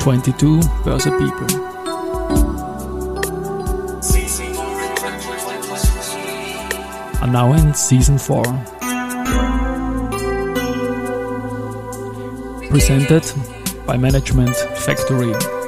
22 Börse People. Are now in season 4. Presented by Management Factory.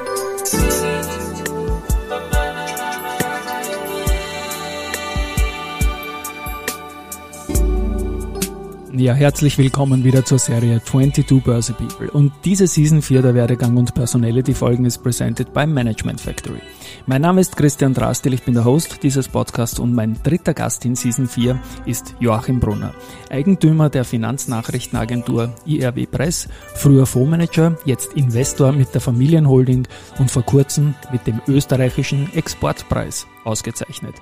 Ja, herzlich willkommen wieder zur Serie 22 Börse People. Und diese Season 4 der Werdegang und Personality Folgen ist presented by Management Factory. Mein Name ist Christian Drastil, ich bin der Host dieses Podcasts und mein dritter Gast in Season 4 ist Joachim Brunner, Eigentümer der Finanznachrichtenagentur IRW Press, früher Fondsmanager, jetzt Investor mit der Familienholding und vor kurzem mit dem österreichischen Exportpreis ausgezeichnet.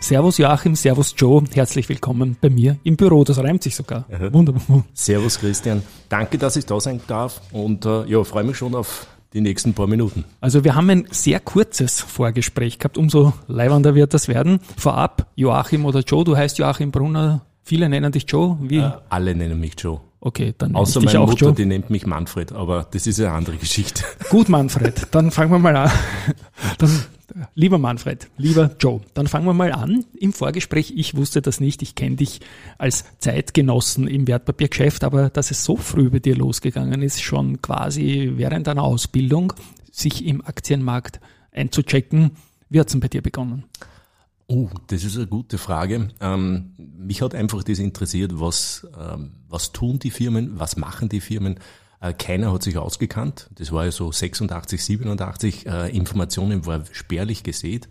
Servus Joachim, Servus Joe, herzlich willkommen bei mir im Büro. Das reimt sich sogar. Aha. Wunderbar. Servus Christian, danke, dass ich da sein darf und äh, ja, freue mich schon auf die nächsten paar Minuten. Also wir haben ein sehr kurzes Vorgespräch gehabt, umso leibender wird das werden. Vorab, Joachim oder Joe, du heißt Joachim Brunner, viele nennen dich Joe. Wie? Äh, alle nennen mich Joe. Okay, dann Außer meine auch Mutter, Joe. die nennt mich Manfred, aber das ist eine andere Geschichte. Gut, Manfred, dann fangen wir mal an. Dann Lieber Manfred, lieber Joe, dann fangen wir mal an. Im Vorgespräch, ich wusste das nicht, ich kenne dich als Zeitgenossen im Wertpapiergeschäft, aber dass es so früh bei dir losgegangen ist, schon quasi während deiner Ausbildung, sich im Aktienmarkt einzuchecken, wie hat es denn bei dir begonnen? Oh, das ist eine gute Frage. Ähm, mich hat einfach das interessiert, was, ähm, was tun die Firmen, was machen die Firmen, keiner hat sich ausgekannt. Das war ja so 86, 87. Äh, Informationen war spärlich gesät.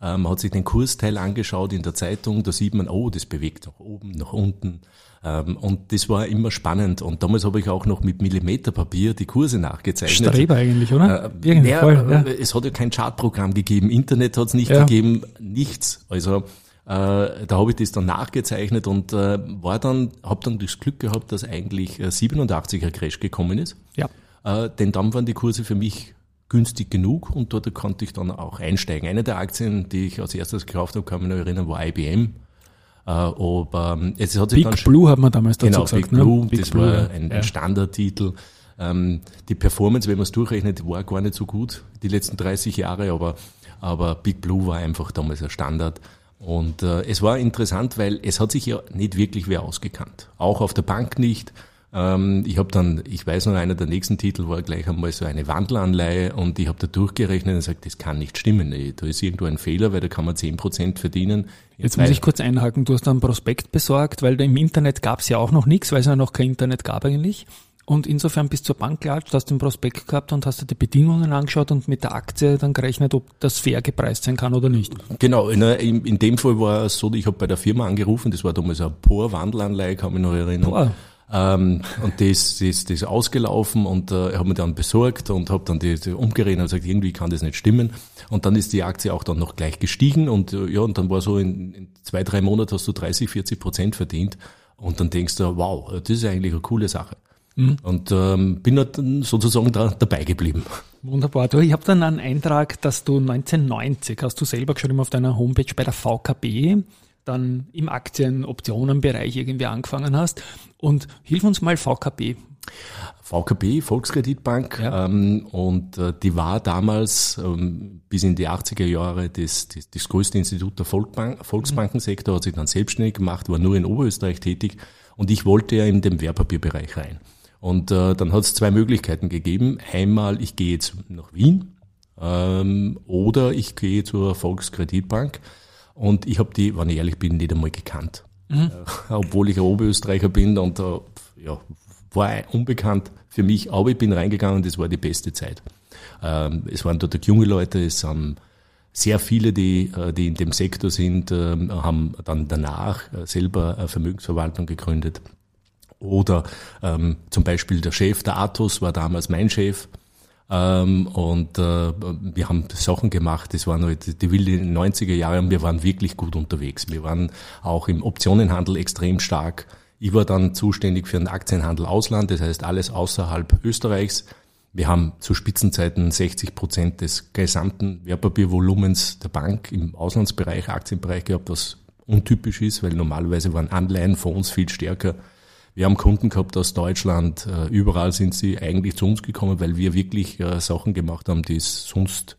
Äh, man hat sich den Kursteil angeschaut in der Zeitung. Da sieht man, oh, das bewegt nach oben, nach unten. Ähm, und das war immer spannend. Und damals habe ich auch noch mit Millimeterpapier die Kurse nachgezeichnet. Streber eigentlich, oder? Äh, ja, voll, ja. Es hat ja kein Chartprogramm gegeben. Internet hat es nicht ja. gegeben. Nichts. Also äh, da habe ich das dann nachgezeichnet und äh, war dann, habe dann das Glück gehabt, dass eigentlich 87er Crash gekommen ist. Ja. Äh, denn dann waren die Kurse für mich günstig genug und dort konnte ich dann auch einsteigen. Eine der Aktien, die ich als erstes gekauft habe, kann mich noch erinnern, war IBM. Äh, aber ähm, es hat sich Big dann Blue hat man damals dazu genau, gesagt. Big Blue, Big das Blue, war ein, ja. ein Standardtitel. Ähm, die Performance, wenn man es durchrechnet, war gar nicht so gut die letzten 30 Jahre, aber, aber Big Blue war einfach damals ein Standard. Und äh, es war interessant, weil es hat sich ja nicht wirklich wer ausgekannt. Auch auf der Bank nicht. Ähm, ich habe dann, ich weiß noch, einer der nächsten Titel war gleich einmal so eine Wandelanleihe und ich habe da durchgerechnet und gesagt, das kann nicht stimmen. Da ist irgendwo ein Fehler, weil da kann man zehn Prozent verdienen. Jetzt muss ich kurz einhaken, du hast einen Prospekt besorgt, weil da im Internet gab es ja auch noch nichts, weil es ja noch kein Internet gab eigentlich. Und insofern bist du zur Bank gelatscht, hast den Prospekt gehabt und hast dir die Bedingungen angeschaut und mit der Aktie dann gerechnet, ob das fair gepreist sein kann oder nicht. Genau, in, in, dem Fall war es so, ich habe bei der Firma angerufen, das war damals eine POR-Wandelanleihe, kann mich noch erinnern. Poor. Ähm, und das, das, das ist ausgelaufen und äh, ich habe mir dann besorgt und habe dann die, die umgeredet und gesagt, irgendwie kann das nicht stimmen. Und dann ist die Aktie auch dann noch gleich gestiegen und äh, ja, und dann war so in, in zwei, drei Monaten hast du 30, 40 Prozent verdient. Und dann denkst du, wow, das ist eigentlich eine coole Sache. Mhm. Und ähm, bin halt sozusagen da, dabei geblieben. Wunderbar. Du, ich habe dann einen Eintrag, dass du 1990, hast du selber geschrieben auf deiner Homepage bei der VKB, dann im Aktien-Optionen-Bereich irgendwie angefangen hast. Und hilf uns mal VKB. VKB, Volkskreditbank, ja. ähm, und äh, die war damals ähm, bis in die 80er Jahre das, das, das größte Institut der Volksbank, Volksbankensektor, hat sich dann selbstständig gemacht, war nur in Oberösterreich tätig und ich wollte ja in den Wertpapierbereich rein. Und äh, dann hat es zwei Möglichkeiten gegeben. Einmal, ich gehe jetzt nach Wien ähm, oder ich gehe zur Volkskreditbank. Und ich habe die, wenn ich ehrlich bin, nicht einmal gekannt. Mhm. Äh, obwohl ich ein Oberösterreicher bin und äh, ja, war unbekannt für mich, aber ich bin reingegangen und das war die beste Zeit. Ähm, es waren dort junge Leute, es haben sehr viele, die, äh, die in dem Sektor sind, äh, haben dann danach äh, selber eine Vermögensverwaltung gegründet. Oder ähm, zum Beispiel der Chef, der Athos, war damals mein Chef. Ähm, und äh, wir haben Sachen gemacht, das waren halt die wilden 90er Jahre und wir waren wirklich gut unterwegs. Wir waren auch im Optionenhandel extrem stark. Ich war dann zuständig für den Aktienhandel Ausland, das heißt alles außerhalb Österreichs. Wir haben zu Spitzenzeiten 60 Prozent des gesamten Wertpapiervolumens der Bank im Auslandsbereich, Aktienbereich gehabt, was untypisch ist, weil normalerweise waren Anleihen Fonds viel stärker Wir haben Kunden gehabt aus Deutschland, äh, überall sind sie eigentlich zu uns gekommen, weil wir wirklich äh, Sachen gemacht haben, die es sonst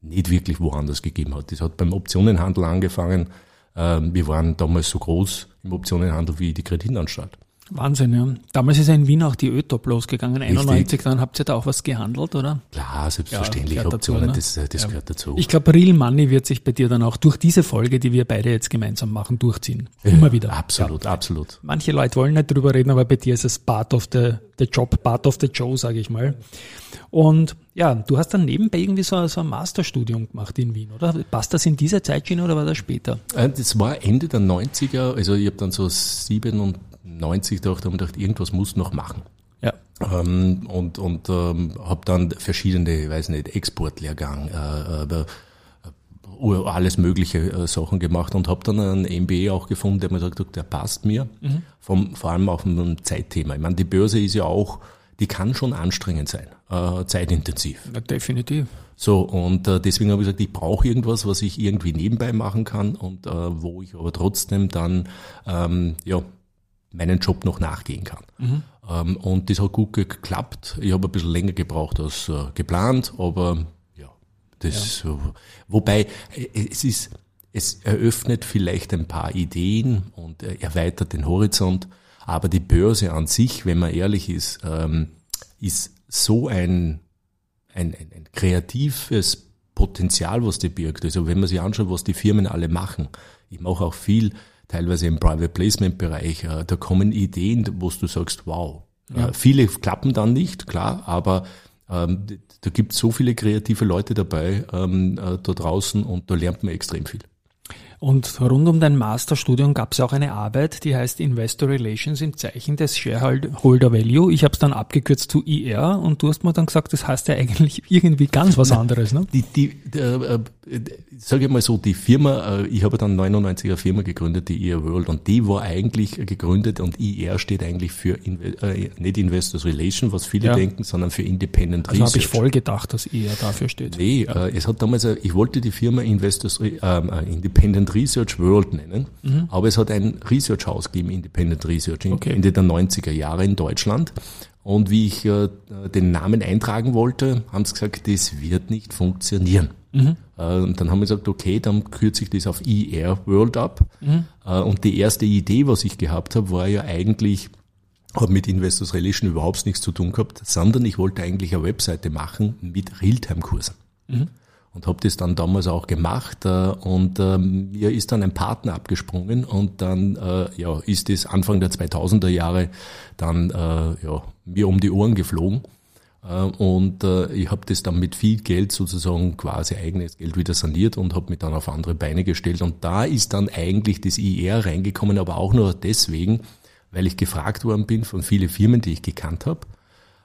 nicht wirklich woanders gegeben hat. Das hat beim Optionenhandel angefangen. Ähm, wir waren damals so groß im Optionenhandel wie die Kreditanstalt. Wahnsinn, ja. Damals ist ja in Wien auch die ÖTOP losgegangen, 91, dann habt ihr da auch was gehandelt, oder? Klar, selbstverständlich, ja, Optionen, dazu, ne? das, das ja. gehört dazu. Ich glaube, Real Money wird sich bei dir dann auch durch diese Folge, die wir beide jetzt gemeinsam machen, durchziehen. Immer wieder. Absolut, ja. absolut. Manche Leute wollen nicht drüber reden, aber bei dir ist es part of the, the job, part of the Joe, sage ich mal. Und ja, du hast dann nebenbei irgendwie so, so ein Masterstudium gemacht in Wien, oder? Passt das in dieser Zeitschiene oder war das später? Äh, das war Ende der 90er, also ich habe dann so 97 gedacht, habe gedacht, irgendwas muss noch machen. Ja. Ähm, und und ähm, habe dann verschiedene, ich weiß nicht, Exportlehrgang, äh, äh, alles mögliche äh, Sachen gemacht und habe dann einen MBA auch gefunden, der mir sagt, der passt mir, mhm. vom, vor allem auch vom Zeitthema. Ich meine, die Börse ist ja auch die kann schon anstrengend sein, äh, zeitintensiv. Ja, definitiv. So, und äh, deswegen habe ich gesagt, ich brauche irgendwas, was ich irgendwie nebenbei machen kann und äh, wo ich aber trotzdem dann ähm, ja, meinen Job noch nachgehen kann. Mhm. Ähm, und das hat gut geklappt. Ich habe ein bisschen länger gebraucht als äh, geplant, aber ja, das, ja. wobei äh, es ist, es eröffnet vielleicht ein paar Ideen und äh, erweitert den Horizont, aber die Börse an sich, wenn man ehrlich ist, ähm, ist so ein, ein, ein, ein kreatives Potenzial, was die birgt. Also wenn man sich anschaut, was die Firmen alle machen. Ich mache auch viel, teilweise im Private Placement Bereich. Äh, da kommen Ideen, wo du sagst, wow. Ja. Äh, viele klappen dann nicht, klar, aber ähm, da gibt es so viele kreative Leute dabei ähm, äh, da draußen und da lernt man extrem viel. Und rund um dein Masterstudium gab es auch eine Arbeit, die heißt Investor Relations im Zeichen des Shareholder Value. Ich habe es dann abgekürzt zu IR und du hast mir dann gesagt, das heißt ja eigentlich irgendwie ganz was anderes. Ne? Die, die, äh, äh, sage ich mal so, die Firma, äh, ich habe dann 99 eine Firma gegründet, die IR World, und die war eigentlich gegründet und IR steht eigentlich für äh, nicht Investors Relation, was viele ja. denken, sondern für Independent also Research. habe ich voll gedacht, dass IR dafür steht. Nee, äh, es hat damals, ich wollte die Firma Investors äh, äh Independent Independent Research World nennen, mhm. aber es hat ein Research House gegeben, Independent Research, in, okay. Ende der 90er Jahre in Deutschland. Und wie ich äh, den Namen eintragen wollte, haben sie gesagt, das wird nicht funktionieren. Mhm. Äh, und dann haben wir gesagt, okay, dann kürze ich das auf ER World ab. Mhm. Äh, und die erste Idee, was ich gehabt habe, war ja eigentlich, habe mit Investors Relation überhaupt nichts zu tun gehabt, sondern ich wollte eigentlich eine Webseite machen mit Realtime-Kursen. Mhm und habe das dann damals auch gemacht äh, und äh, mir ist dann ein Partner abgesprungen und dann äh, ja ist es Anfang der 2000er Jahre dann äh, ja mir um die Ohren geflogen äh, und äh, ich habe das dann mit viel Geld sozusagen quasi eigenes Geld wieder saniert und habe mich dann auf andere Beine gestellt und da ist dann eigentlich das IR reingekommen, aber auch nur deswegen, weil ich gefragt worden bin von vielen Firmen, die ich gekannt habe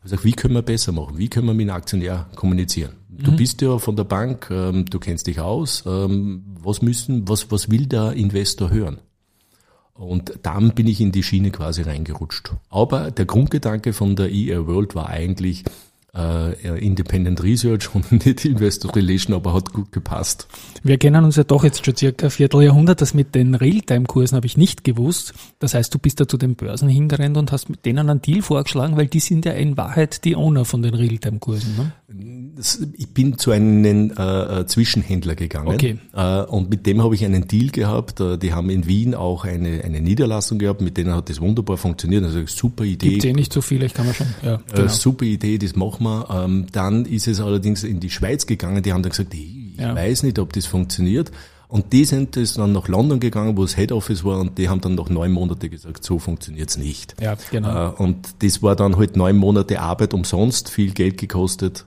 also wie können wir besser machen? Wie können wir mit dem Aktionär kommunizieren? Du mhm. bist ja von der Bank, ähm, du kennst dich aus. Ähm, was müssen, was, was will der Investor hören? Und dann bin ich in die Schiene quasi reingerutscht. Aber der Grundgedanke von der ER World war eigentlich, äh, Independent Research und nicht Investor Relation, aber hat gut gepasst. Wir kennen uns ja doch jetzt schon circa ein Vierteljahrhundert. Das mit den Realtime-Kursen habe ich nicht gewusst. Das heißt, du bist da zu den Börsen hingerannt und hast mit denen einen Deal vorgeschlagen, weil die sind ja in Wahrheit die Owner von den Realtime-Kursen. Ne? Ich bin zu einem äh, äh, Zwischenhändler gegangen okay. äh, und mit dem habe ich einen Deal gehabt. Äh, die haben in Wien auch eine, eine Niederlassung gehabt, mit denen hat das wunderbar funktioniert. Also super Idee. Gibt eh nicht so viele, ich kann man schon. Ja, äh, genau. super Idee, das machen wir. Ähm, dann ist es allerdings in die Schweiz gegangen. Die haben dann gesagt, ich ja. weiß nicht, ob das funktioniert. Und die sind das dann nach London gegangen, wo das Head Office war, und die haben dann nach neun Monate gesagt, so funktioniert's nicht. Ja, genau. Äh, und das war dann halt neun Monate Arbeit umsonst, viel Geld gekostet.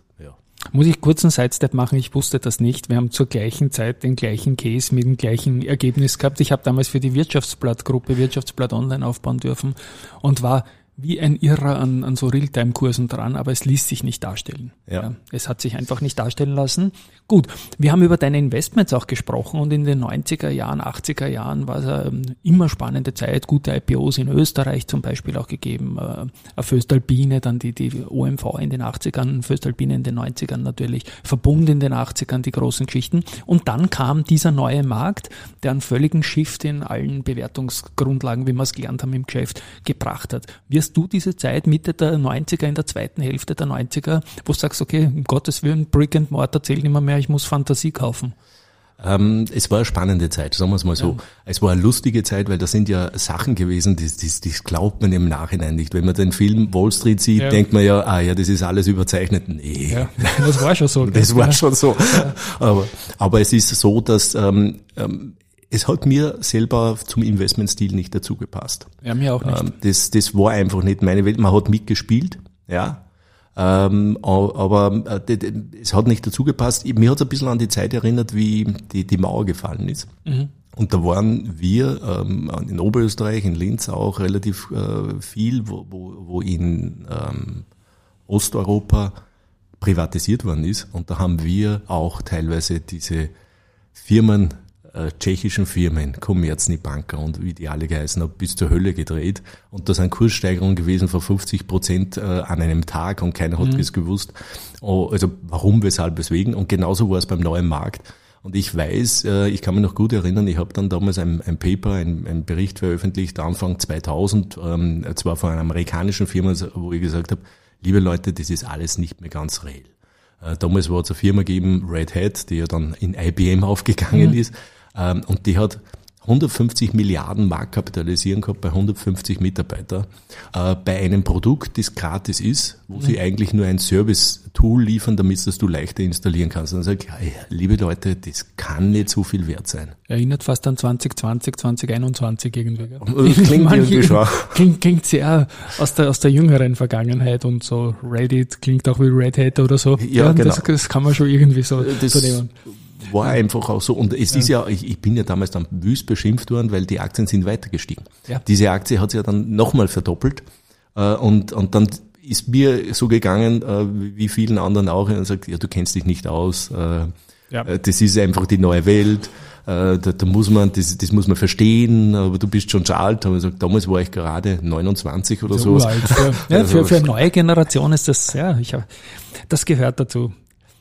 Muss ich kurz einen Sidestep machen? Ich wusste das nicht. Wir haben zur gleichen Zeit den gleichen Case mit dem gleichen Ergebnis gehabt. Ich habe damals für die Wirtschaftsblattgruppe Wirtschaftsblatt Online aufbauen dürfen und war wie ein Irrer an, an so Realtime-Kursen dran, aber es ließ sich nicht darstellen. Ja. ja. Es hat sich einfach nicht darstellen lassen. Gut, wir haben über deine Investments auch gesprochen und in den 90er Jahren, 80er Jahren war es eine ähm, immer spannende Zeit, gute IPOs in Österreich zum Beispiel auch gegeben, äh, Föstalpine, dann die, die OMV in den 80ern, Föstalpine in den 90ern natürlich, Verbund in den 80ern, die großen Geschichten. Und dann kam dieser neue Markt, der einen völligen Shift in allen Bewertungsgrundlagen, wie wir es gelernt haben im Geschäft, gebracht hat. Wir erinnerst du diese Zeit Mitte der 90er, in der zweiten Hälfte der 90er, wo du sagst, okay, um Gottes Willen, Brick and Mortar zählt nicht mehr, mehr ich muss Fantasie kaufen? Ähm, es war eine spannende Zeit, sagen wir es mal so. Ja. Es war eine lustige Zeit, weil da sind ja Sachen gewesen, das, das, das glaubt man im Nachhinein nicht. Wenn man den Film Wall Street sieht, ja. denkt man ja, ah ja, das ist alles überzeichnet. Nee. Ja, das war schon so. das war schon so. Aber, aber es ist so, dass ähm, ähm, es hat mir selber zum Investmentstil nicht dazu gepasst. Ja, mir auch nicht. Ähm, das, das war einfach nicht meine Welt. Man hat mitgespielt, ja. Ähm, aber äh, es hat nicht dazu gepasst. Mir hat es ein bisschen an die Zeit erinnert, wie die, die Mauer gefallen ist. Mhm. Und da waren wir ähm, in Oberösterreich, in Linz auch relativ äh, viel, wo, wo, wo in ähm, Osteuropa privatisiert worden ist. Und da haben wir auch teilweise diese Firmen äh, tschechischen Firmen, Commerzny Banker und wie die alle geheißen haben, bis zur Hölle gedreht. Und da sind Kurssteigerungen gewesen von 50 Prozent äh, an einem Tag und keiner hat mhm. es gewusst. Oh, also warum, weshalb, weswegen. Und genauso war es beim neuen Markt. Und ich weiß, äh, ich kann mich noch gut erinnern, ich habe dann damals ein, ein Paper, ein, ein, Bericht veröffentlicht, Anfang 2000, ähm, zwar von einer amerikanischen Firma, wo ich gesagt habe, liebe Leute, das ist alles nicht mehr ganz real. Äh, damals war es eine Firma gegeben, Red Hat, die ja dann in IBM aufgegangen mhm. ist. Ähm, und die hat 150 Milliarden Mark kapitalisieren gehabt bei 150 Mitarbeiter, äh, bei einem Produkt, das gratis ist, wo mhm. sie eigentlich nur ein Service-Tool liefern, damit das du leichter installieren kannst. Und dann sage ich, ja, liebe Leute, das kann nicht so viel wert sein. Erinnert fast an 2020, 2021 irgendwie. Gell? Klingt irgendwie schon. Klingt, klingt sehr aus der, aus der jüngeren Vergangenheit und so Reddit klingt auch wie Red Hat oder so. Ja, ja genau. Das, das, kann man schon irgendwie so, das, so nehmen war einfach auch so. Und es ja. ist ja, ich, ich, bin ja damals dann wüst beschimpft worden, weil die Aktien sind weiter gestiegen. Ja. Diese Aktie hat sich ja dann nochmal verdoppelt. Äh, und, und dann ist mir so gegangen, äh, wie vielen anderen auch, und sagt, ja, du kennst dich nicht aus. Äh, ja. Das ist einfach die neue Welt. Da, da muss man, das, das muss man verstehen, aber du bist schon schon alt. Aber ich sag, damals war ich gerade 29 oder so. Ja, für, für, für eine neue Generation ist das, ja, ich hab, das gehört dazu.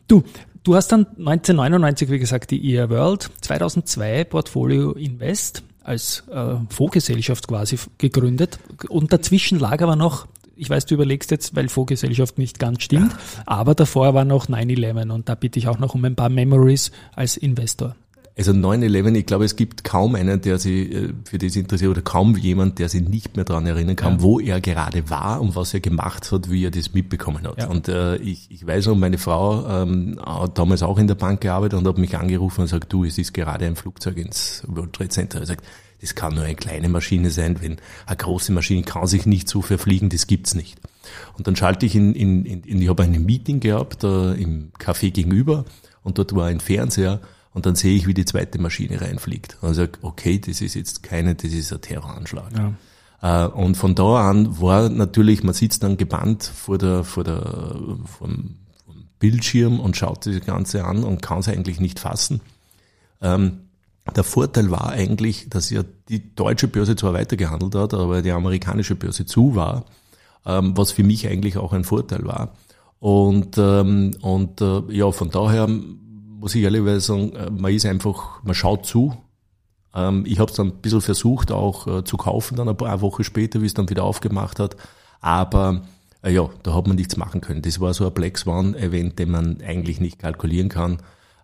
Du, Du hast dann 1999, wie gesagt, die ER World, 2002 Portfolio Invest als äh, Fondsgesellschaft quasi gegründet. Und dazwischen lag aber noch, ich weiß, du überlegst jetzt, weil Fondsgesellschaft nicht ganz stimmt, aber davor war noch 9-11 und da bitte ich auch noch um ein paar Memories als Investor. Also 9-11, ich glaube, es gibt kaum einen, der sich äh, für das interessiert oder kaum jemand, der sich nicht mehr daran erinnern kann, ja. wo er gerade war und was er gemacht hat, wie er das mitbekommen hat. Ja. Und äh, ich, ich weiß noch, meine Frau ähm, hat damals auch in der Bank gearbeitet und hat mich angerufen und sagt, du, es ist gerade ein Flugzeug ins World Trade Center. Er sagt, das kann nur eine kleine Maschine sein, wenn eine große Maschine kann sich nicht so verfliegen, das gibt's nicht. Und dann schalte ich in, in, in, in ich habe ein Meeting gehabt äh, im Café gegenüber und dort war ein Fernseher und dann sehe ich, wie die zweite Maschine reinfliegt. Und ich sage, okay, das ist jetzt keine, das ist ein Terroranschlag. Ja. Äh, und von da an war natürlich, man sitzt dann gebannt vor der, vor der, vom, vom Bildschirm und schaut das Ganze an und kann es eigentlich nicht fassen. Ähm, der Vorteil war eigentlich, dass ja die deutsche Börse zwar weitergehandelt hat, aber die amerikanische Börse zu war, ähm, was für mich eigentlich auch ein Vorteil war. Und, ähm, und äh, ja, von daher muss ich ehrlich sagen, äh, man ist einfach, man schaut zu. Ähm, ich habe es dann ein bisschen versucht auch äh, zu kaufen, dann ein paar Wochen später, wie es dann wieder aufgemacht hat. Aber äh, ja, da hat man nichts machen können. Das war so ein Black Swan-Event, den man eigentlich nicht kalkulieren kann.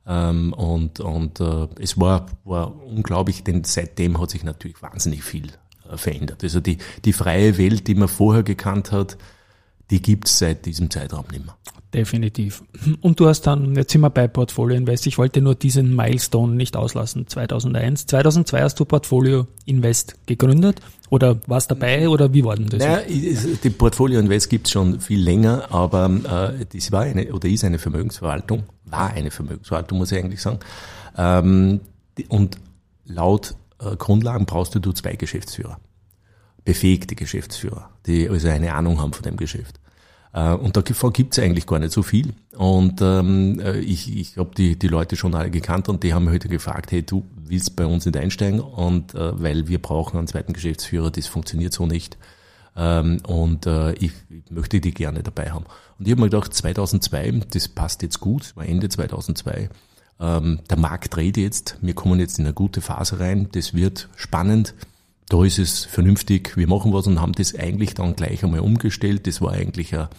Ähm, und und es war, war unglaublich, denn seitdem hat sich natürlich wahnsinnig viel verändert. Also die, die freie Welt, die man vorher gekannt hat, die gibt's seit diesem Zeitraum nicht mehr. Definitiv. Und du hast dann, jetzt sind wir bei Portfolio Invest, ich wollte nur diesen Milestone nicht auslassen, 2001. 2002 hast du Portfolio Invest gegründet oder warst dabei oder wie war denn das? Naja, die Portfolio Invest gibt's schon viel länger, aber äh, das war eine oder ist eine Vermögensverwaltung, war eine Vermögensverwaltung, muss ich eigentlich sagen. Ähm, und laut äh, Grundlagen brauchst du zwei Geschäftsführer. befähigte Geschäftsführer, die also eine Ahnung haben von dem Geschäft. Äh, und davon gibt's eigentlich gar nicht so viel. Und ähm, äh, ich, ich habe die, die Leute schon alle gekannt und die haben mich heute gefragt, hey, du willst bei uns nicht einsteigen? Und äh, weil wir brauchen einen zweiten Geschäftsführer, das funktioniert so nicht. Ähm, und äh, ich, ich möchte die gerne dabei haben. Und ich habe mir gedacht, 2002, das passt jetzt gut, war Ende 2002. Ähm, der Markt dreht jetzt, wir kommen jetzt in eine gute Phase rein, das wird spannend da ist es vernünftig, wir machen was und haben das eigentlich dann gleich einmal umgestellt. Das war eigentlich eine,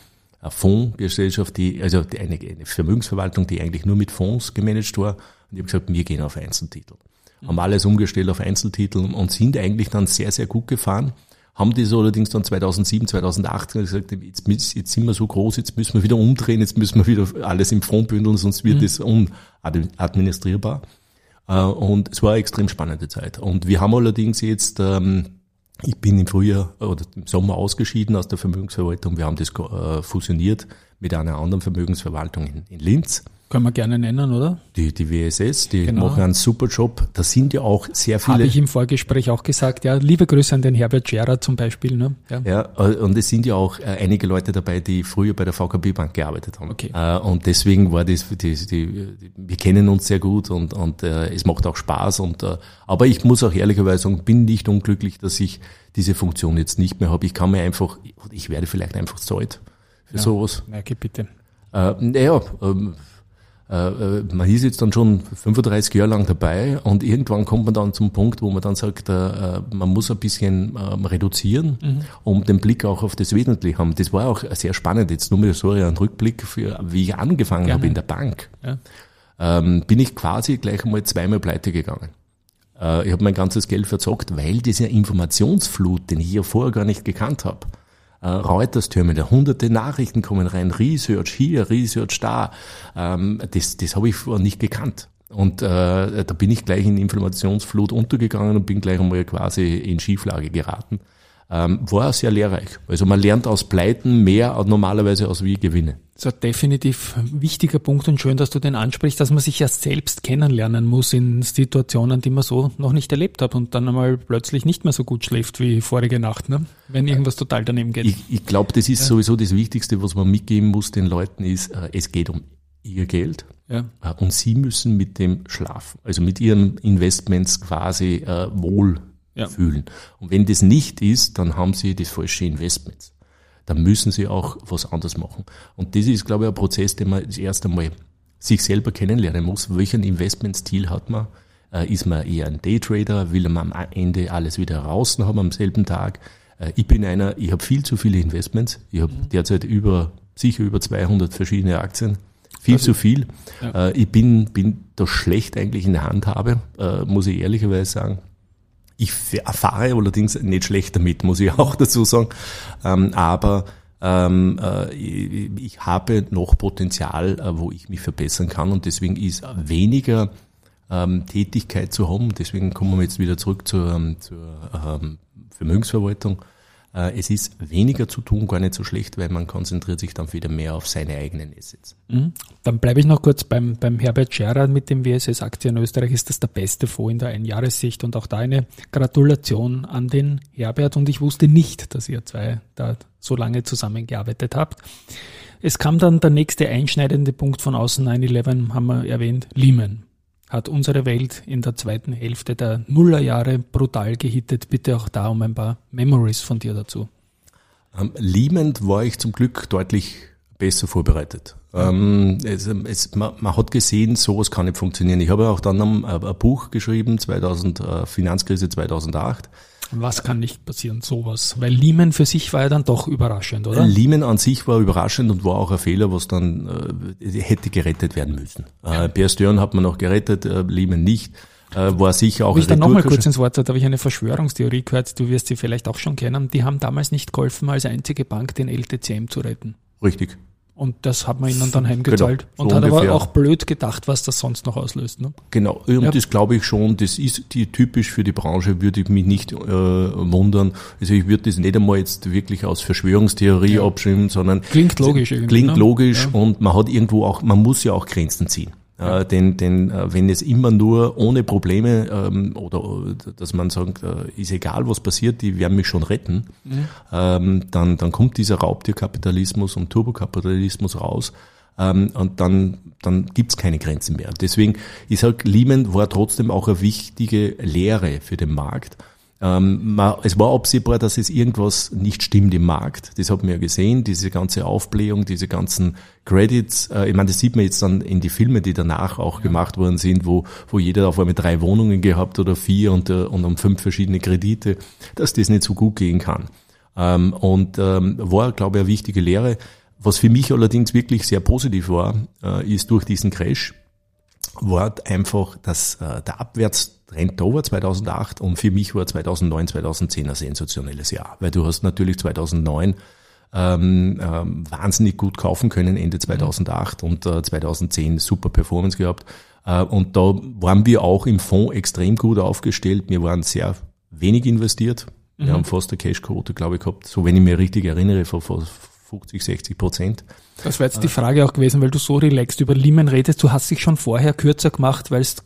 eine Fondsgesellschaft, die, also eine, eine Vermögensverwaltung, die eigentlich nur mit Fonds gemanagt war. Und ich habe gesagt, wir gehen auf Einzeltitel. Mhm. Haben alles umgestellt auf Einzeltitel und sind eigentlich dann sehr, sehr gut gefahren. Haben das allerdings dann 2007, 2008 gesagt, jetzt, jetzt sind wir so groß, jetzt müssen wir wieder umdrehen, jetzt müssen wir wieder alles im Fonds bündeln, sonst wird mhm. das unadministrierbar. Äh, und es war eine extrem spannende Zeit. Und wir haben allerdings jetzt, ähm, ich bin im Frühjahr oder im Sommer ausgeschieden aus der Vermögensverwaltung. Wir haben das äh, fusioniert mit einer anderen Vermögensverwaltung in, in Linz. Können wir gerne nennen, oder? Die, die WSS, die genau. machen einen super Job. Da sind ja auch sehr viele. Habe ich im Vorgespräch auch gesagt, ja. Liebe Grüße an den Herbert Scherer zum Beispiel. Ne? Ja. ja, und es sind ja auch äh, einige Leute dabei, die früher bei der VKB Bank gearbeitet haben. Okay. Äh, und deswegen war das, die, die, wir kennen uns sehr gut und, und äh, es macht auch Spaß. Und, aber ich muss auch ehrlicherweise sagen, bin nicht unglücklich, dass ich diese Funktion jetzt nicht mehr habe. Ich kann mir einfach, ich werde vielleicht einfach zu alt für ja, sowas. Merke bitte. Äh, naja, ähm, äh, äh, man ist jetzt dann schon 35 Jahre lang dabei und irgendwann kommt man dann zum Punkt, wo man dann sagt, äh, man muss ein bisschen ähm, reduzieren, mhm. um den Blick auch auf das Wesentliche haben. Das war auch sehr spannend. Jetzt nur mal so ein Rückblick, für, wie ich angefangen Gerne. habe in der Bank. Ja. Ähm, bin ich quasi gleich einmal zweimal pleite gegangen. ich habe mein ganzes Geld verzockt, weil dieser Informationsflut, den ich hier vorher gar nicht gekannt habe, äh, Reuters-Terminal, hunderte Nachrichten kommen rein, Research hier, Research da. Ähm, das das habe ich vorher nicht gekannt. Und äh, da bin ich gleich in Informationsflut untergegangen und bin gleich einmal quasi in Schieflage geraten. Ähm, war sehr lehrreich. Also man lernt aus Pleiten mehr normalerweise aus wie Gewinne. So definitiv wichtiger Punkt und schön, dass du den ansprichst, dass man sich ja selbst kennenlernen muss in Situationen, die man so noch nicht erlebt hat und dann einmal plötzlich nicht mehr so gut schläft wie vorige Nacht, ne? wenn irgendwas total daneben geht. Ich, ich glaube, das ist ja. sowieso das Wichtigste, was man mitgeben muss den Leuten, ist, äh, es geht um ihr Geld ja. Äh, und sie müssen mit dem schlafen, also mit ihren Investments quasi äh, wohl ja. fühlen. Und wenn das nicht ist, dann haben sie das falsche Investments dann müssen sie auch was anderes machen. Und das ist, glaube ich, ein Prozess, den man das erste Mal sich selber kennenlernen muss. Welchen Investmentstil hat man? Äh, ist man eher ein Daytrader? Will man am Ende alles wieder raus haben am selben Tag? Äh, ich bin einer, ich habe viel zu viele Investments. Ich habe mhm. derzeit über, sicher über 200 verschiedene Aktien. Viel also, zu viel. Ja. Äh, ich bin, bin da schlecht eigentlich in der Handhabe, muss ich ehrlicherweise sagen. Ich erfahre allerdings nicht schlecht damit, muss ich auch dazu sagen. Ähm, aber ähm, äh, ich habe noch Potenzial, äh, wo ich mich verbessern kann und deswegen ist weniger ähm, Tätigkeit zu haben. Deswegen kommen wir jetzt wieder zurück zur, zur Vermögensverwaltung. Äh, es ist weniger zu tun, gar nicht so schlecht, weil man konzentriert sich dann wieder mehr auf seine eigenen Assets. Mhm. Dann bleibe ich noch kurz beim, beim Herbert Scherer mit dem WSS Aktien Österreich. Ist das der beste Fonds in der Einjahressicht und auch da eine Gratulation an den Herbert und ich wusste nicht, dass ihr zwei da so lange zusammengearbeitet habt. Es kam dann der nächste einschneidende Punkt von außen 9-11, haben wir erwähnt, Lehman hat unsere Welt in der zweiten Hälfte der Nullerjahre brutal gehittet. Bitte auch da um ein paar Memories von dir dazu. Ähm, liebend war ich zum Glück deutlich besser vorbereitet. Ähm, es, es, man, man, hat gesehen, sowas kann nicht funktionieren. Ich habe auch dann ein, ein Buch geschrieben, 2000, äh, Finanzkrise 2008 was kann nicht passieren, sowas? Weil Lehman für sich war ja dann doch überraschend, oder? Lehman an sich war überraschend und war auch ein Fehler, was dann äh, hätte gerettet werden müssen. Äh, Bear Stern hat man noch gerettet, äh, Lehman nicht. Äh, war sicher auch. Ich dann nochmal kurz ins Wort, da habe ich eine Verschwörungstheorie gehört, du wirst sie vielleicht auch schon kennen. Die haben damals nicht geholfen, als einzige Bank den LTCM zu retten. Richtig. Und das hat man ihnen dann heimgezahlt. Genau, so und hat ungefähr. aber auch blöd gedacht, was das sonst noch auslöst. Ne? Genau, und ja. das glaube ich schon, das ist die, typisch für die Branche, würde ich mich nicht äh, wundern. Also ich würde das nicht einmal jetzt wirklich aus Verschwörungstheorie ja. abschreiben, sondern klingt logisch. Klingt ne? logisch ja. und man hat irgendwo auch, man muss ja auch Grenzen ziehen. Äh, denn denn äh, wenn es immer nur ohne Probleme ähm, oder dass man sagt, äh, ist egal, was passiert, die werden mich schon retten, mhm. ähm, dann, dann kommt dieser Raubtierkapitalismus und Turbokapitalismus raus. Ähm, und dann, dann gibt's keine Grenzen mehr. Deswegen, ich sage, Lehman war trotzdem auch eine wichtige Lehre für den Markt. Ähm, es war absehbar, dass es irgendwas nicht stimmt im Markt. Das hat man ja gesehen, diese ganze Aufblähung, diese ganzen Credits. Äh, ich meine, das sieht man jetzt dann in die Filme, die danach auch ja. gemacht worden sind, wo, wo jeder auf einmal drei Wohnungen gehabt oder vier und, äh, und um fünf verschiedene Kredite, dass das nicht so gut gehen kann. Ähm, und ähm, war, glaube ich, eine wichtige Lehre. Was für mich allerdings wirklich sehr positiv war, äh, ist durch diesen Crash, war einfach, dass äh, der Abwärtstrend da war 2008 und für mich war 2009, 2010 ein sensationelles Jahr, weil du hast natürlich 2009 ähm, ähm, wahnsinnig gut kaufen können Ende 2008 mhm. und äh, 2010 super Performance gehabt. Äh, und da waren wir auch im Fonds extrem gut aufgestellt. Wir waren sehr wenig investiert. Wir mhm. haben fast eine Cashquote, glaube ich, gehabt, so wenn ich mich richtig erinnere, von, von 50, 60 Prozent. Das wäre jetzt die Frage auch gewesen, weil du so relaxed über Lehman redest. Du hast dich schon vorher kürzer gemacht, weil es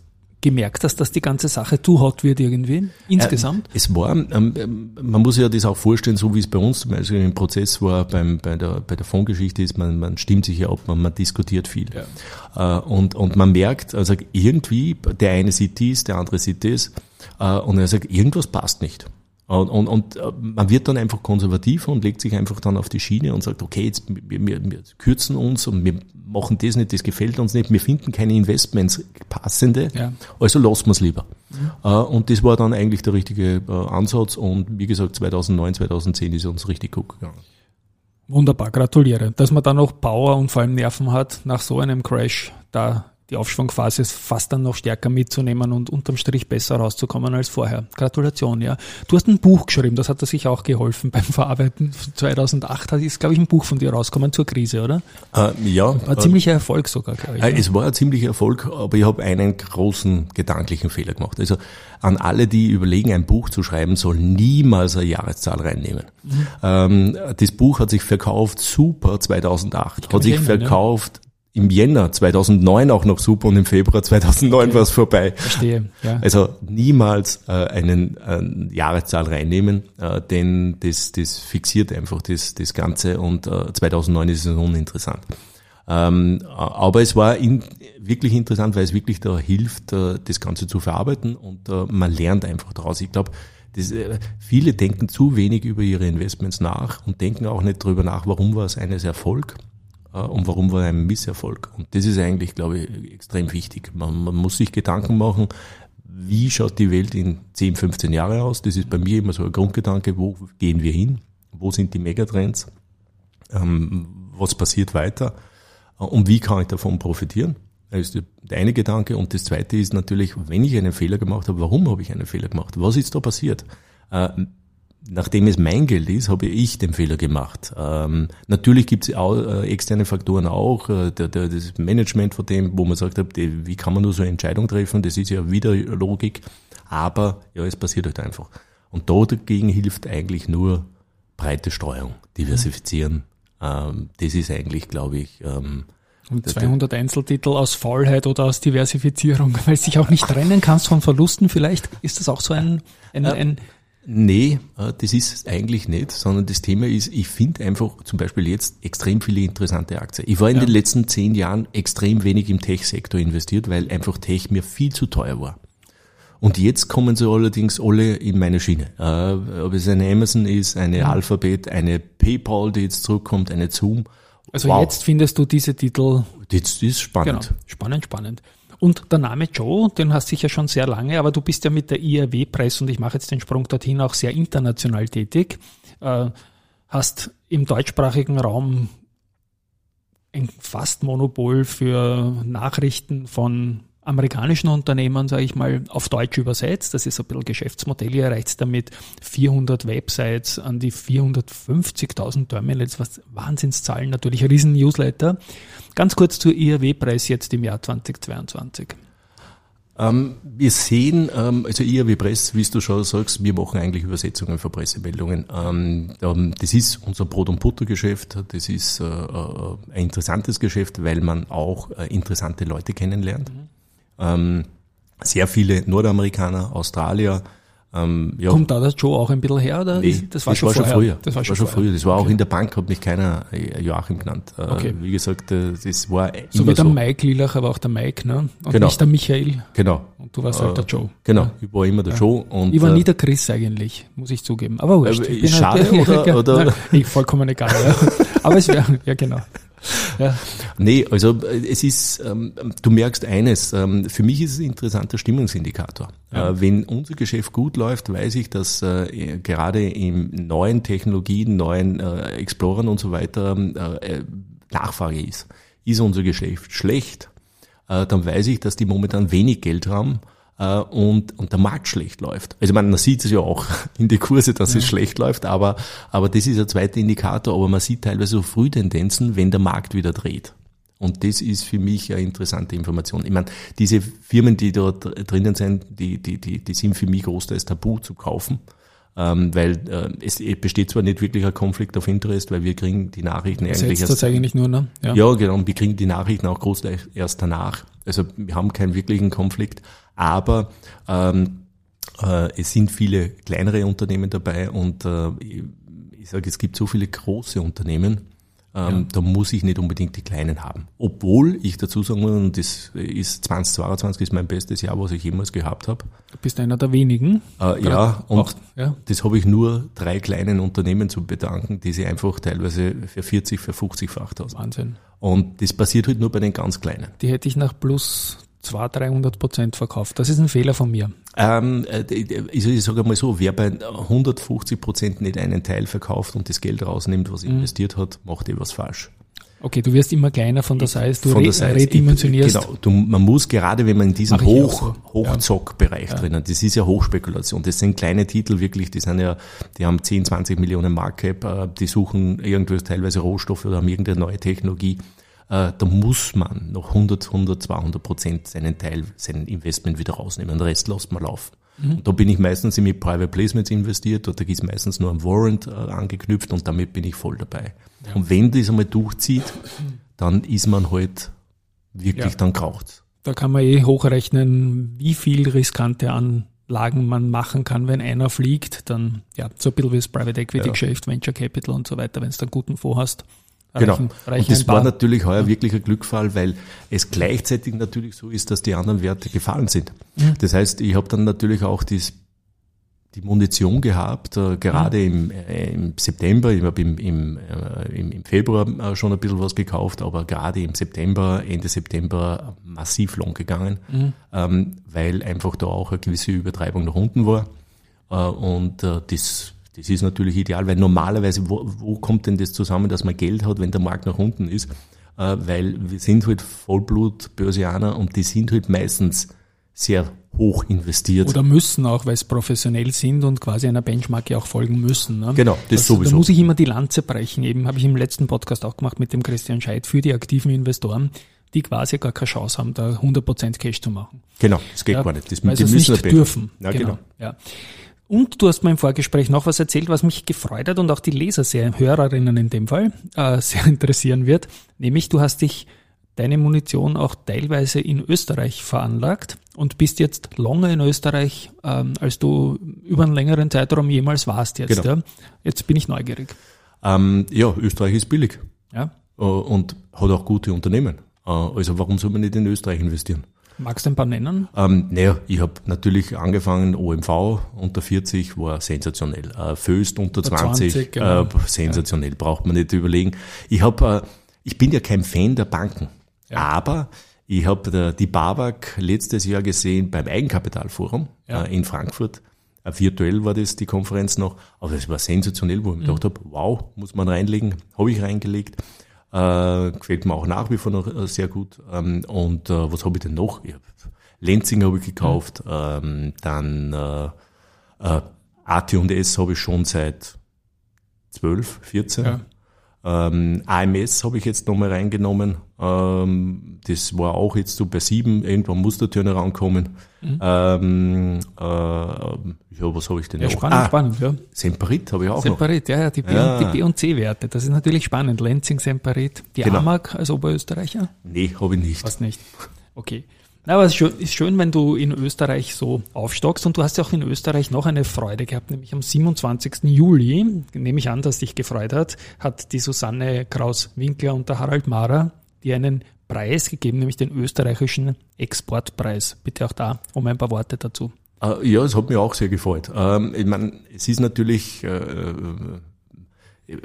gemerkt hast, dass die ganze Sache zu hot wird irgendwie insgesamt? Es war, ähm, man muss ja das auch vorstellen, so wie es bei uns zum Beispiel im Prozess war, beim, bei der, bei der Fondsgeschichte ist, man, man stimmt sich ja ab, man, man diskutiert viel. Ja. Äh, und, und man merkt, also irgendwie, der eine sieht dies, der andere sieht das, äh, und er sagt, irgendwas passt nicht. Und, und, und äh, man wird dann einfach konservativ und legt sich einfach dann auf die Schiene und sagt, okay, jetzt wir, wir, wir kürzen uns und wir machen das nicht, das gefällt uns nicht, wir finden keine Investments passende, ja. also lassen wir es lieber. Mhm. Und das war dann eigentlich der richtige äh, Ansatz und wie gesagt, 2009, 2010 ist uns richtig gut gegangen. Wunderbar, gratuliere. Dass man dann noch Power und vor allem Nerven hat nach so einem Crash, da die Aufschwungphase fast dann noch stärker mitzunehmen und unterm Strich besser rauszukommen als vorher. Gratulation, ja. Du hast ein Buch geschrieben, das hat dir sicher auch geholfen beim Verarbeiten. 2008 ist, glaube ich, ein Buch von dir rausgekommen zur Krise, oder? Äh, ja. War ein ziemlicher Erfolg sogar, glaube ich. Äh, es war ein ziemlicher Erfolg, aber ich habe einen großen gedanklichen Fehler gemacht. Also an alle, die überlegen, ein Buch zu schreiben, soll niemals eine Jahreszahl reinnehmen. Mhm. Ähm, das Buch hat sich verkauft super 2008, hat sich erinnern, verkauft im Jänner 2009 auch noch super und im Februar 2009 okay. war es vorbei. Verstehe. Ja. Also niemals äh, einen äh, Jahreszahl reinnehmen, äh, denn das, das fixiert einfach das, das Ganze und äh, 2009 ist es uninteressant. Ähm, aber es war in, wirklich interessant, weil es wirklich da hilft, äh, das Ganze zu verarbeiten und äh, man lernt einfach daraus. Ich glaube, das, äh, viele denken zu wenig über ihre Investments nach und denken auch nicht darüber nach, warum war es eines Erfolg und warum war ein Misserfolg. Und das ist eigentlich, glaube ich, extrem wichtig. Man, man muss sich Gedanken machen, wie schaut die Welt in 10, 15 Jahre aus? Das ist bei mir immer so ein Grundgedanke, wo gehen wir hin? Wo sind die Megatrends? Ähm, was passiert weiter? Äh, und wie kann ich davon profitieren? Das ist der eine Gedanke. Und das zweite ist natürlich, wenn ich einen Fehler gemacht habe, warum habe ich einen Fehler gemacht? Was ist da passiert? Äh, nachdem es mein Geld ist, habe ich den Fehler gemacht. Ähm, natürlich gibt es äh, externe Faktoren auch, äh, der, der, das Management von dem, wo man sagt, die, wie kann man nur so eine Entscheidung treffen, das ist ja wieder Logik, aber ja, es passiert halt einfach. Und dagegen hilft eigentlich nur breite Streuung, diversifizieren. Ähm, das ist eigentlich, glaube ich, ähm, und 200 Einzeltitel aus Faulheit oder aus Diversifizierung, weil du dich auch nicht trennen kannst von Verlusten vielleicht. Ist das auch so ein, ein, ein Nee, äh, das ist es eigentlich nicht, sondern das Thema ist, ich finde einfach zum Beispiel jetzt extrem viele interessante Aktien. Ich war in ja. den letzten zehn Jahren extrem wenig im Tech-Sektor investiert, weil einfach Tech mir viel zu teuer war. Und jetzt kommen sie allerdings alle in meine Schiene. Äh, ob es eine Amazon ist, eine ja. Alphabet, eine PayPal, die jetzt zurückkommt, eine Zoom. Also wow. jetzt findest du diese Titel. Das ist spannend. Genau. Spannend, spannend. Und der Name Joe, den hast du sicher schon sehr lange, aber du bist ja mit der IRW-Press und ich mache jetzt den Sprung dorthin auch sehr international tätig. Äh, hast im deutschsprachigen Raum ein fast Monopol für Nachrichten von amerikanischen Unternehmen, sage ich mal, auf Deutsch übersetzt. Das ist ein bisschen Geschäftsmodell. Ihr erreicht damit 400 Websites an die 450.000 Terminals, was Wahnsinnszahlen, natürlich ein riesen Newsletter. Ganz kurz zur IRW-Preis jetzt im Jahr 2022. Ähm, wir sehen, ähm, also wie Press, wie du schon sagst, wir machen eigentlich Übersetzungen für Pressemeldungen. Ähm, ähm das ist unser Brot- und Buttergeschäft. Das ist äh, äh, ein interessantes Geschäft, weil man auch äh, interessante Leute kennenlernt. Mhm. Ähm, sehr viele Nordamerikaner, Australier, ähm, ja. Kommt da der Joe auch ein bisschen her? Oder? Nee, das war, das schon, war schon früher. Das war schon, war schon früher. Das war okay. auch in der Bank, hat mich keiner äh, Joachim genannt. Äh, okay. Wie gesagt, äh, das war So wie der so. Mike Lilach, aber auch der Mike, ne? Und genau. nicht der Michael. Genau. Und du warst halt der Joe. Genau, ja. ich war immer der ja. Joe. Und ich war nie der Chris eigentlich, muss ich zugeben. Aber wurscht. Äh, ist schade halt, oder? oder? Nein, vollkommen egal. Ja. Aber es wäre, ja genau. Ja. Nee, also äh, es ist, ähm, du merkst eines, ähm, für mich ist es ein interessanter Stimmungsindikator. Ja. Äh, wenn unser Geschäft gut läuft, weiß ich, dass äh, gerade in neuen Technologien, neuen äh, Explorern und so weiter äh, Nachfrage ist. Ist unser Geschäft schlecht, äh, dann weiß ich, dass die momentan wenig Geld haben äh, und, und der Markt schlecht läuft. Also man, man sieht es ja auch in die Kurse, dass ja. es schlecht läuft, aber, aber das ist ein zweiter Indikator, aber man sieht teilweise so Frühtendenzen, wenn der Markt wieder dreht. Und das ist für mich eine interessante Information. Ich meine, diese Firmen, die dort drinnen sind, die, die, die, die sind für mich großteils tabu zu kaufen. Ähm, weil äh, es besteht zwar nicht wirklich ein Konflikt of Interest, weil wir kriegen die Nachrichten eigentlich erst. das eigentlich nur, ne? Ja. ja, genau. Und wir kriegen die Nachrichten auch großteils erst danach. Also wir haben keinen wirklichen Konflikt aber ähm, äh, es sind viele kleinere Unternehmen dabei und äh, ich sage, es gibt so viele große Unternehmen, ähm, ja. da muss ich nicht unbedingt die kleinen haben. Obwohl ich dazu sagen muss, und das ist 2022 ist mein bestes Jahr, was ich jemals gehabt habe. Du bist einer der wenigen. Äh, ja, und auch, ja. das habe ich nur drei kleinen Unternehmen zu bedanken, die sie einfach teilweise für 40, für 50 Fachtausend. Wahnsinn. Und das passiert halt nur bei den ganz kleinen. Die hätte ich nach plus 200, 300 Prozent verkauft. Das ist ein Fehler von mir. Ähm, äh, ich, ich sage mal so, wer bei 150 Prozent nicht einen Teil verkauft und das Geld rausnimmt, was mhm. investiert hat, macht etwas falsch. Okay, du wirst immer kleiner von der Size, du von der Size, redimensionierst. Genau, du, man muss gerade, wenn man in diesem Hoch, so. Hochzock-Bereich ja. drinnen, das ist ja Hochspekulation, das sind kleine Titel wirklich, die sind ja, die haben 10, 20 Millionen Market äh, die suchen irgendwo teilweise Rohstoffe oder haben irgendeine neue Technologie da muss man noch 100, 100, 200 Prozent seinen Teil, sein Investment wieder rausnehmen. Den Rest lässt man laufen. Mhm. da bin ich meistens in Private Placements investiert oder da ist meistens nur ein Warrant äh, angeknüpft und damit bin ich voll dabei. Ja. Und wenn das einmal durchzieht, dann ist man halt wirklich, ja. dann kraucht's. Da kann man eh hochrechnen, wie viel riskante Anlagen man machen kann, wenn einer fliegt, dann ja, so ein bisschen wie das Private Equity ja. Geschäft, Venture Capital und so weiter, wenn du einen guten Fonds hast. Genau. Reichen, reichen und das war natürlich heuer wirklich ein Glückfall, weil es gleichzeitig natürlich so ist, dass die anderen Werte gefallen sind. Ja. Das heißt, ich habe dann natürlich auch dies, die Munition gehabt, äh, gerade ja. im, äh, im September, ich habe im, im, äh, im, im, Februar äh, schon ein bisschen was gekauft, aber gerade im September, Ende September massiv long gegangen, mhm. ähm, weil einfach da auch eine gewisse Übertreibung nach unten war. Äh, und äh, das das ist natürlich ideal, weil normalerweise, wo, wo kommt denn das zusammen, dass man Geld hat, wenn der Markt nach unten ist? Äh, weil wir sind halt Vollblut-Börsianer und die sind halt meistens sehr hoch investiert. Oder müssen auch, weil sie professionell sind und quasi einer Benchmark ja auch folgen müssen. Ne? Genau, das, das sowieso. Da muss ich immer die Lanze brechen. Eben habe ich im letzten Podcast auch gemacht mit dem Christian Scheidt für die aktiven Investoren, die quasi gar keine Chance haben, da 100% Cash zu machen. Genau, das geht ja, gar nicht. Das, weil die müssen nicht dürfen. Ja, genau. genau. Ja. Und du hast mir im Vorgespräch noch was erzählt, was mich gefreut hat und auch die Leser sehr, Hörerinnen in dem Fall, äh, sehr interessieren wird. Nämlich, du hast dich deine Munition auch teilweise in Österreich veranlagt und bist jetzt longer in Österreich, ähm, als du über einen längeren Zeitraum jemals warst jetzt. Genau. Ja? Jetzt bin ich neugierig. Ähm, ja, Österreich ist billig. Ja. Äh, und hat auch gute Unternehmen. Äh, also warum soll man nicht in Österreich investieren? Magst du ein paar nennen? Ähm, naja, ich habe natürlich angefangen, OMV unter 40 war sensationell. Äh, Föst unter 20, 20 genau. äh, sensationell, ja. braucht man nicht überlegen. Ich, hab, äh, ich bin ja kein Fan der Banken, ja. aber ich habe die BAWAG letztes Jahr gesehen beim Eigenkapitalforum ja. äh, in Frankfurt. Äh, virtuell war das die Konferenz noch, aber es war sensationell, wo ich mhm. mir gedacht habe, wow, muss man reinlegen, habe ich reingelegt. Äh, gefällt mir auch nach wie vor noch äh, sehr gut. Ähm, und äh, was habe ich denn noch? Ich hab, Lenzing habe ich gekauft. Mhm. Ähm, dann äh, äh, AT&S habe ich schon seit 12, 14. Ja. Ähm, AMS habe ich jetzt nochmal reingenommen. Ähm, das war auch jetzt so bei sieben. Irgendwann muss der Turnaround kommen. Mhm. Ähm, äh, ja, was habe ich denn ja, Spannend, ah, spannend, ja. Semperit habe ich auch Semperit, noch. ja, ja, die B, ja. Und, die B und C-Werte. Das ist natürlich spannend. Lenzing, Semperit. Die genau. AMAG als Oberösterreicher? Nee, habe ich nicht. Was nicht. Okay. Na, aber es ist schön, wenn du in Österreich so aufstockst und du hast ja auch in Österreich noch eine Freude gehabt, nämlich am 27. Juli, nehme ich an, dass dich gefreut hat, hat die Susanne Kraus-Winkler und der Harald Mara dir einen Preis gegeben, nämlich den österreichischen Exportpreis. Bitte auch da um ein paar Worte dazu. Äh, ja, es hat mir auch sehr gefreut. Ähm, ich meine, es ist natürlich äh, äh,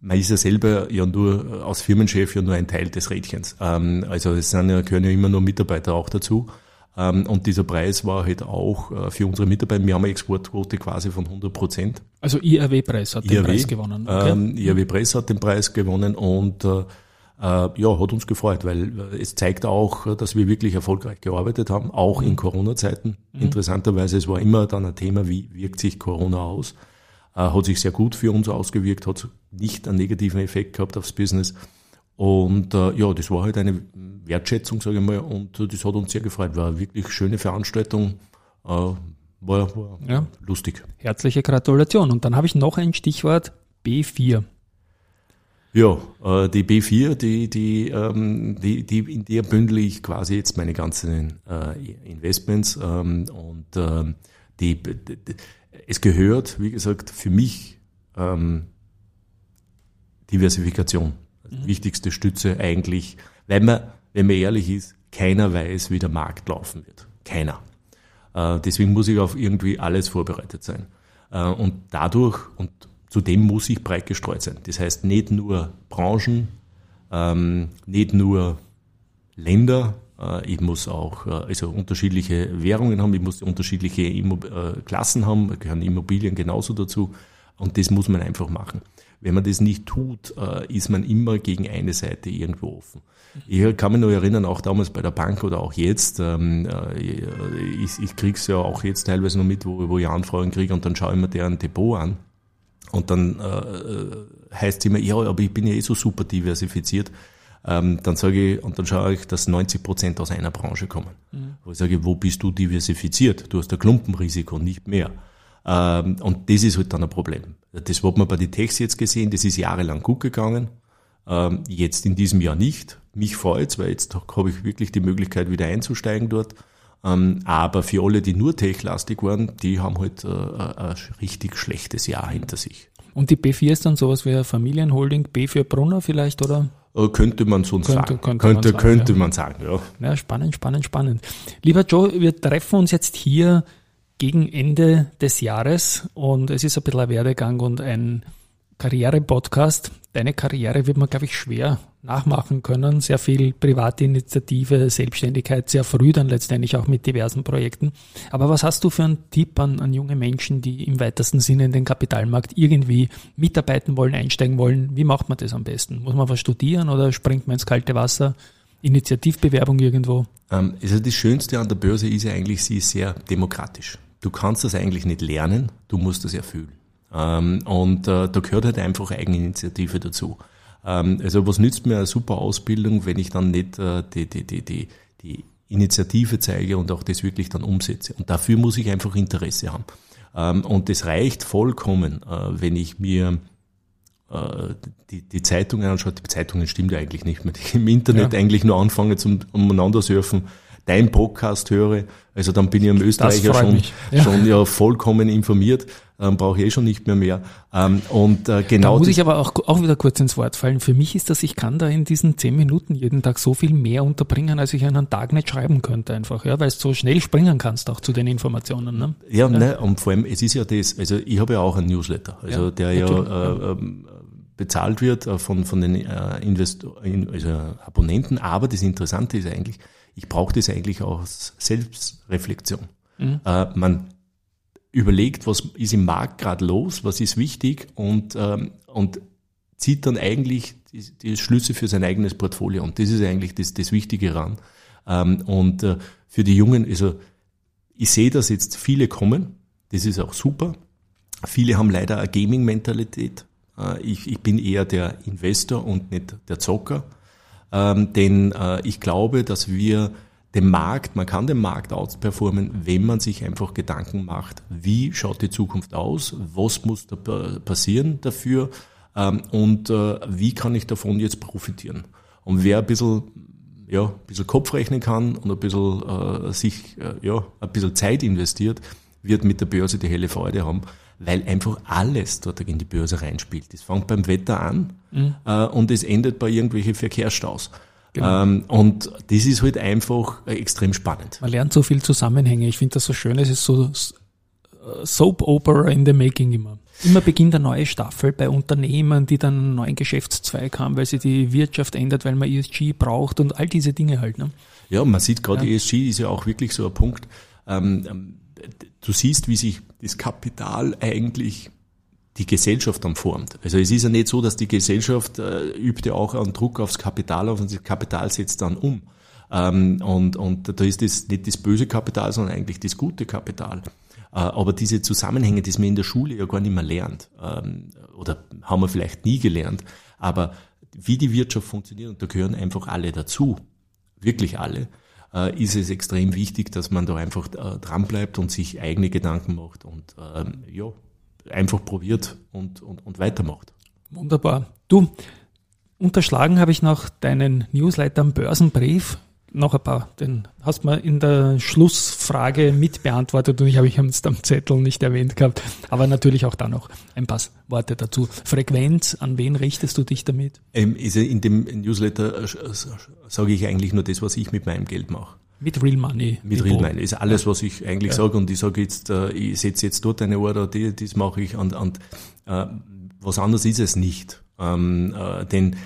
man ist ja selber ja nur als Firmenchef ja nur ein Teil des Rädchens. Ähm, also es sind ja, gehören ja immer nur Mitarbeiter auch dazu. Ähm, und dieser Preis war halt auch äh, für unsere Mitarbeiter, wir haben eine Exportquote quasi von 100 Prozent. Also IRW-Preis hat IRW, den Preis gewonnen. Okay. Ähm, IRW-Preis hat den Preis gewonnen und äh, äh, ja, hat uns gefreut, weil es zeigt auch, dass wir wirklich erfolgreich gearbeitet haben, auch in mhm. Corona-Zeiten. Mhm. Interessanterweise, es war immer dann ein Thema, wie wirkt sich Corona aus. Hat sich sehr gut für uns ausgewirkt, hat nicht einen negativen Effekt gehabt aufs Business. Und äh, ja, das war halt eine Wertschätzung, sage ich mal, und das hat uns sehr gefreut. War eine wirklich schöne Veranstaltung. Äh, war, war ja. lustig. Herzliche Gratulation. Und dann habe ich noch ein Stichwort B4. Ja, äh, die B4, die, die, ähm, die, die, in der bündel ich quasi jetzt meine ganzen äh, Investments ähm, und ähm, die, die, es gehört, wie gesagt, für mich ähm, Diversifikation. Mhm. Wichtigste Stütze eigentlich, weil man, wenn man ehrlich ist, keiner weiß, wie der Markt laufen wird. Keiner. Äh, deswegen muss ich auf irgendwie alles vorbereitet sein. Äh, und dadurch, und zudem muss ich breit gestreut sein. Das heißt nicht nur Branchen, ähm, nicht nur Länder, ich muss auch äh, also unterschiedliche Währungen haben, ich muss unterschiedliche Immo äh, Klassen haben, da gehören Immobilien genauso dazu. Und das muss man einfach machen. Wenn man das nicht tut, äh, ist man immer gegen eine Seite irgendwo offen. Ich kann mich nur erinnern, auch damals bei der Bank oder auch jetzt, ähm, äh, ich, ich krieg's ja auch jetzt teilweise noch mit, wo, wo ich Anfragen kriege und dann schaue ich mir deren Depot an und dann äh, heißt es immer, ja, aber ich bin ja eh so super diversifiziert. Ähm, dann sage ich, und dann schaue ich, dass 90 Prozent aus einer Branche kommen. Mhm. Wo ich sage, wo bist du diversifiziert? Du hast ein Klumpenrisiko, nicht mehr. Ähm, und das ist halt dann ein Problem. Das hat man bei den Techs jetzt gesehen, das ist jahrelang gut gegangen. Ähm, jetzt in diesem Jahr nicht. Mich freut's, weil jetzt habe ich wirklich die Möglichkeit, wieder einzusteigen dort. Ähm, aber für alle, die nur techlastig waren, die haben halt äh, ein richtig schlechtes Jahr hinter sich. Und die B4 ist dann sowas wie eine Familienholding, B für Brunner vielleicht, oder? Äh, könnte man so könnte, sagen. Könnte, könnte, man, sagen, könnte ja. man sagen, ja. Ja, spannend, spannend, spannend. Lieber Joe, wir treffen uns jetzt hier gegen Ende des Jahres und es ist ein bisschen ein Werdegang und ein Karriere-Podcast. Deine Karriere wird man, glaube ich, schwer nachmachen können. Sehr viel private Initiative, Selbstständigkeit, sehr früh dann letztendlich auch mit diversen Projekten. Aber was hast du für einen Tipp an, an junge Menschen, die im weitesten Sinne in den Kapitalmarkt irgendwie mitarbeiten wollen, einsteigen wollen? Wie macht man das am besten? Muss man was studieren oder springt man ins kalte Wasser? Initiativbewerbung irgendwo? Also das Schönste an der Börse ist ja eigentlich, sie ist sehr demokratisch du kannst das eigentlich nicht lernen, du musst das erfüllen. Ähm, und äh, da gehört halt einfach Eigeninitiative dazu. Ähm, also was nützt mir eine super Ausbildung, wenn ich dann nicht äh, die, die, die, die, die Initiative zeige und auch das wirklich dann umsetze. Und dafür muss ich einfach Interesse haben. Ähm, und das reicht vollkommen, äh, wenn ich mir äh, die, die Zeitungen anschaue. Die Zeitungen stimmt ja eigentlich nicht mehr. Die im Internet ja. eigentlich nur anfange zum umeinander surfen dein Podcast höre, also dann bin ich am Österreicher schon, ja. schon ja vollkommen informiert, ähm, brauche ich eh schon nicht mehr mehr. Ähm, und äh, genau. Da muss ich aber auch, auch wieder kurz ins Wort fallen. Für mich ist das, ich kann da in diesen zehn Minuten jeden Tag so viel mehr unterbringen, als ich einen Tag nicht schreiben könnte einfach, ja, weil du so schnell springen kannst auch zu den Informationen. Ne? Ja, ja. Ne, und vor allem, es ist ja das, also ich habe ja auch einen Newsletter, also ja, der ja, äh, ähm, bezahlt wird äh, von, von den äh, also Abonnenten, aber das Interessante ist eigentlich, ich brauche das eigentlich aus Selbstreflexion. Mhm. Äh, man überlegt, was ist im Markt gerade los, was ist wichtig und, ähm, und zieht dann eigentlich die, die, Schlüsse für sein eigenes Portfolio. Und das ist eigentlich das, das Wichtige ran. Ähm, und äh, für die Jungen, also ich sehe, dass jetzt viele kommen, das ist auch super. Viele haben leider eine Gaming-Mentalität. Äh, ich, ich bin eher der Investor und nicht der Zocker. Ähm, denn äh, ich glaube, dass wir den Markt, man kann den Markt outperformen, wenn man sich einfach Gedanken macht, wie schaut die Zukunft aus, was muss da passieren dafür ähm, und äh, wie kann ich davon jetzt profitieren. Und wer ein bisschen, ja, ein bisschen Kopf rechnen kann und ein bisschen äh, sich, äh, ja, ein bisschen Zeit investiert, wird mit der Börse die helle Freude haben, weil einfach alles dort in die Börse reinspielt. Es fängt beim Wetter an mhm. äh, und es endet bei irgendwelchen Verkehrsstaus. Genau. Ähm, und das ist halt einfach extrem spannend. Man lernt so viel Zusammenhänge. Ich finde das so schön. Es ist so Soap Opera in the Making immer. Immer beginnt eine neue Staffel bei Unternehmen, die dann einen neuen Geschäftszweig haben, weil sich die Wirtschaft ändert, weil man ESG braucht und all diese Dinge halt. Ne? Ja, man sieht gerade, ja. ESG ist ja auch wirklich so ein Punkt. Ähm, ähm, du siehst, wie sich das Kapital eigentlich die Gesellschaft dann formt. Also es ist ja nicht so, dass die Gesellschaft äh, übt ja auch einen Druck aufs Kapital auf und das Kapital setzt dann um. Ähm, und, und da ist das nicht das böse Kapital, sondern eigentlich das gute Kapital. Äh, aber diese Zusammenhänge, die man in der Schule ja gar nicht mehr lernt, ähm, oder haben wir vielleicht nie gelernt, aber wie die Wirtschaft funktioniert, und da gehören einfach alle dazu, wirklich alle, ist es extrem wichtig, dass man da einfach äh, dranbleibt und sich eigene Gedanken macht und ähm, ja, einfach probiert und, und, und weitermacht. Wunderbar. Du, unterschlagen habe ich noch deinen Newsletter am Börsenbrief. Noch ein paar, den hast du mir in der Schlussfrage mitbeantwortet und ich habe ich jetzt am Zettel nicht erwähnt gehabt. Aber natürlich auch da noch ein paar Worte dazu. Frequenz, an wen richtest du dich damit? Ähm, in dem Newsletter äh, sage ich eigentlich nur das, was ich mit meinem Geld mache. Mit Real Money. Mit Real Money. Ist alles, was ich eigentlich ja. sage. Und ich sage jetzt, äh, ich setze jetzt dort eine Order, die, das mache ich. Und, und äh, was anderes ist es nicht. Ähm, äh, denn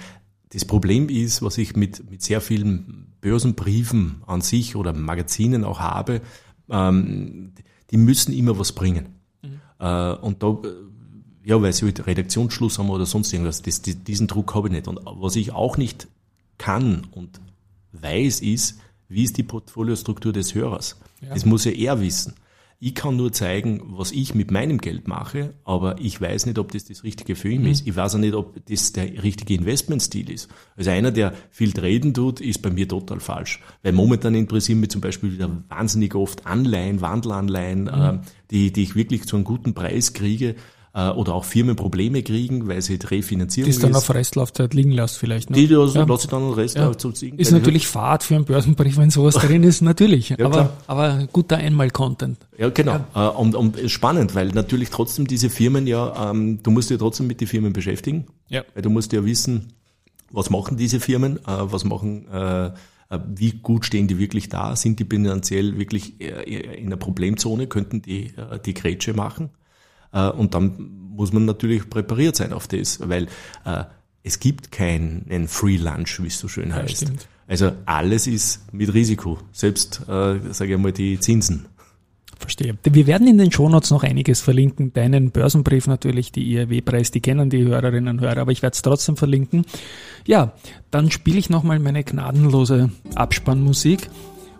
das Problem ist, was ich mit, mit sehr vielen Börsenbriefen an sich oder Magazinen auch habe, ähm, die müssen immer was bringen. Mhm. Äh, und da, äh, ja, weil sie halt Redaktionsschluss haben oder sonst irgendwas, das, diesen Druck habe ich nicht. Und was ich auch nicht kann und weiß, ist, wie ist die Portfoliostruktur des Hörers? Ja. Das muss ja er wissen. Ich kann nur zeigen, was ich mit meinem Geld mache, aber ich weiß nicht, ob das das Richtige für ihn mhm. ist. Ich weiß auch nicht, ob das der richtige Investmentstil ist. Also einer, der viel traden tut, ist bei mir total falsch. Weil momentan interessieren mich zum Beispiel wieder wahnsinnig oft Anleihen, Wandelanleihen, mhm. äh, die, die ich wirklich zu einem guten Preis kriege äh, oder auch Firmen Probleme kriegen, weil sie refinanzieren. Die ist dann auf Restlaufzeit liegen lässt vielleicht. Ne? Die das ja. lasse ich dann Restlaufzeit ja. liegen. Ist natürlich Fahrt für einen Börsenbrief, wenn sowas drin ist, natürlich. Ja, aber, aber guter Einmal-Content. Ja, genau. Ja. Äh, und, und spannend, weil natürlich trotzdem diese Firmen ja, ähm, du musst dich trotzdem mit den Firmen beschäftigen. Ja. Weil du musst ja wissen, was machen diese Firmen, äh, was machen äh, äh wie gut stehen die wirklich da? Sind die finanziell wirklich in einer Problemzone? Könnten die die Grätsche machen? Äh, und dann muss man natürlich präpariert sein auf das, weil äh, es gibt keinen Free Lunch, wie es so schön heißt. Ja, also alles ist mit Risiko, selbst, äh, sage ich mal, die Zinsen. Verstehe. Wir werden in den Shownotes noch einiges verlinken. Deinen Börsenbrief natürlich, die IRW-Preis, die kennen die Hörerinnen und Hörer, aber ich werde es trotzdem verlinken. Ja, dann spiele ich nochmal meine gnadenlose Abspannmusik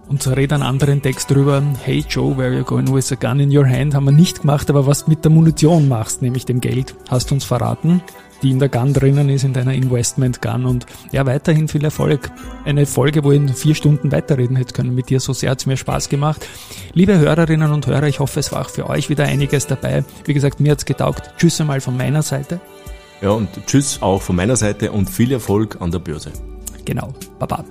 und redet einen anderen Text drüber. Hey Joe, where you going with a gun in your hand? Haben wir nicht gemacht, aber was mit der Munition machst, nämlich dem Geld, hast du uns verraten, die in der Gun drinnen ist, in deiner Investment Gun. Und ja, weiterhin viel Erfolg. Eine Folge, wo ich in vier Stunden weiterreden hätte können mit dir. So sehr hat's mir Spaß gemacht. Liebe Hörerinnen und Hörer, ich hoffe, es war auch für euch wieder einiges dabei. Wie gesagt, mir hat's getaugt. Tschüss einmal von meiner Seite. Ja, und tschüss auch von meiner Seite und viel Erfolg an der Börse. Genau. Baba.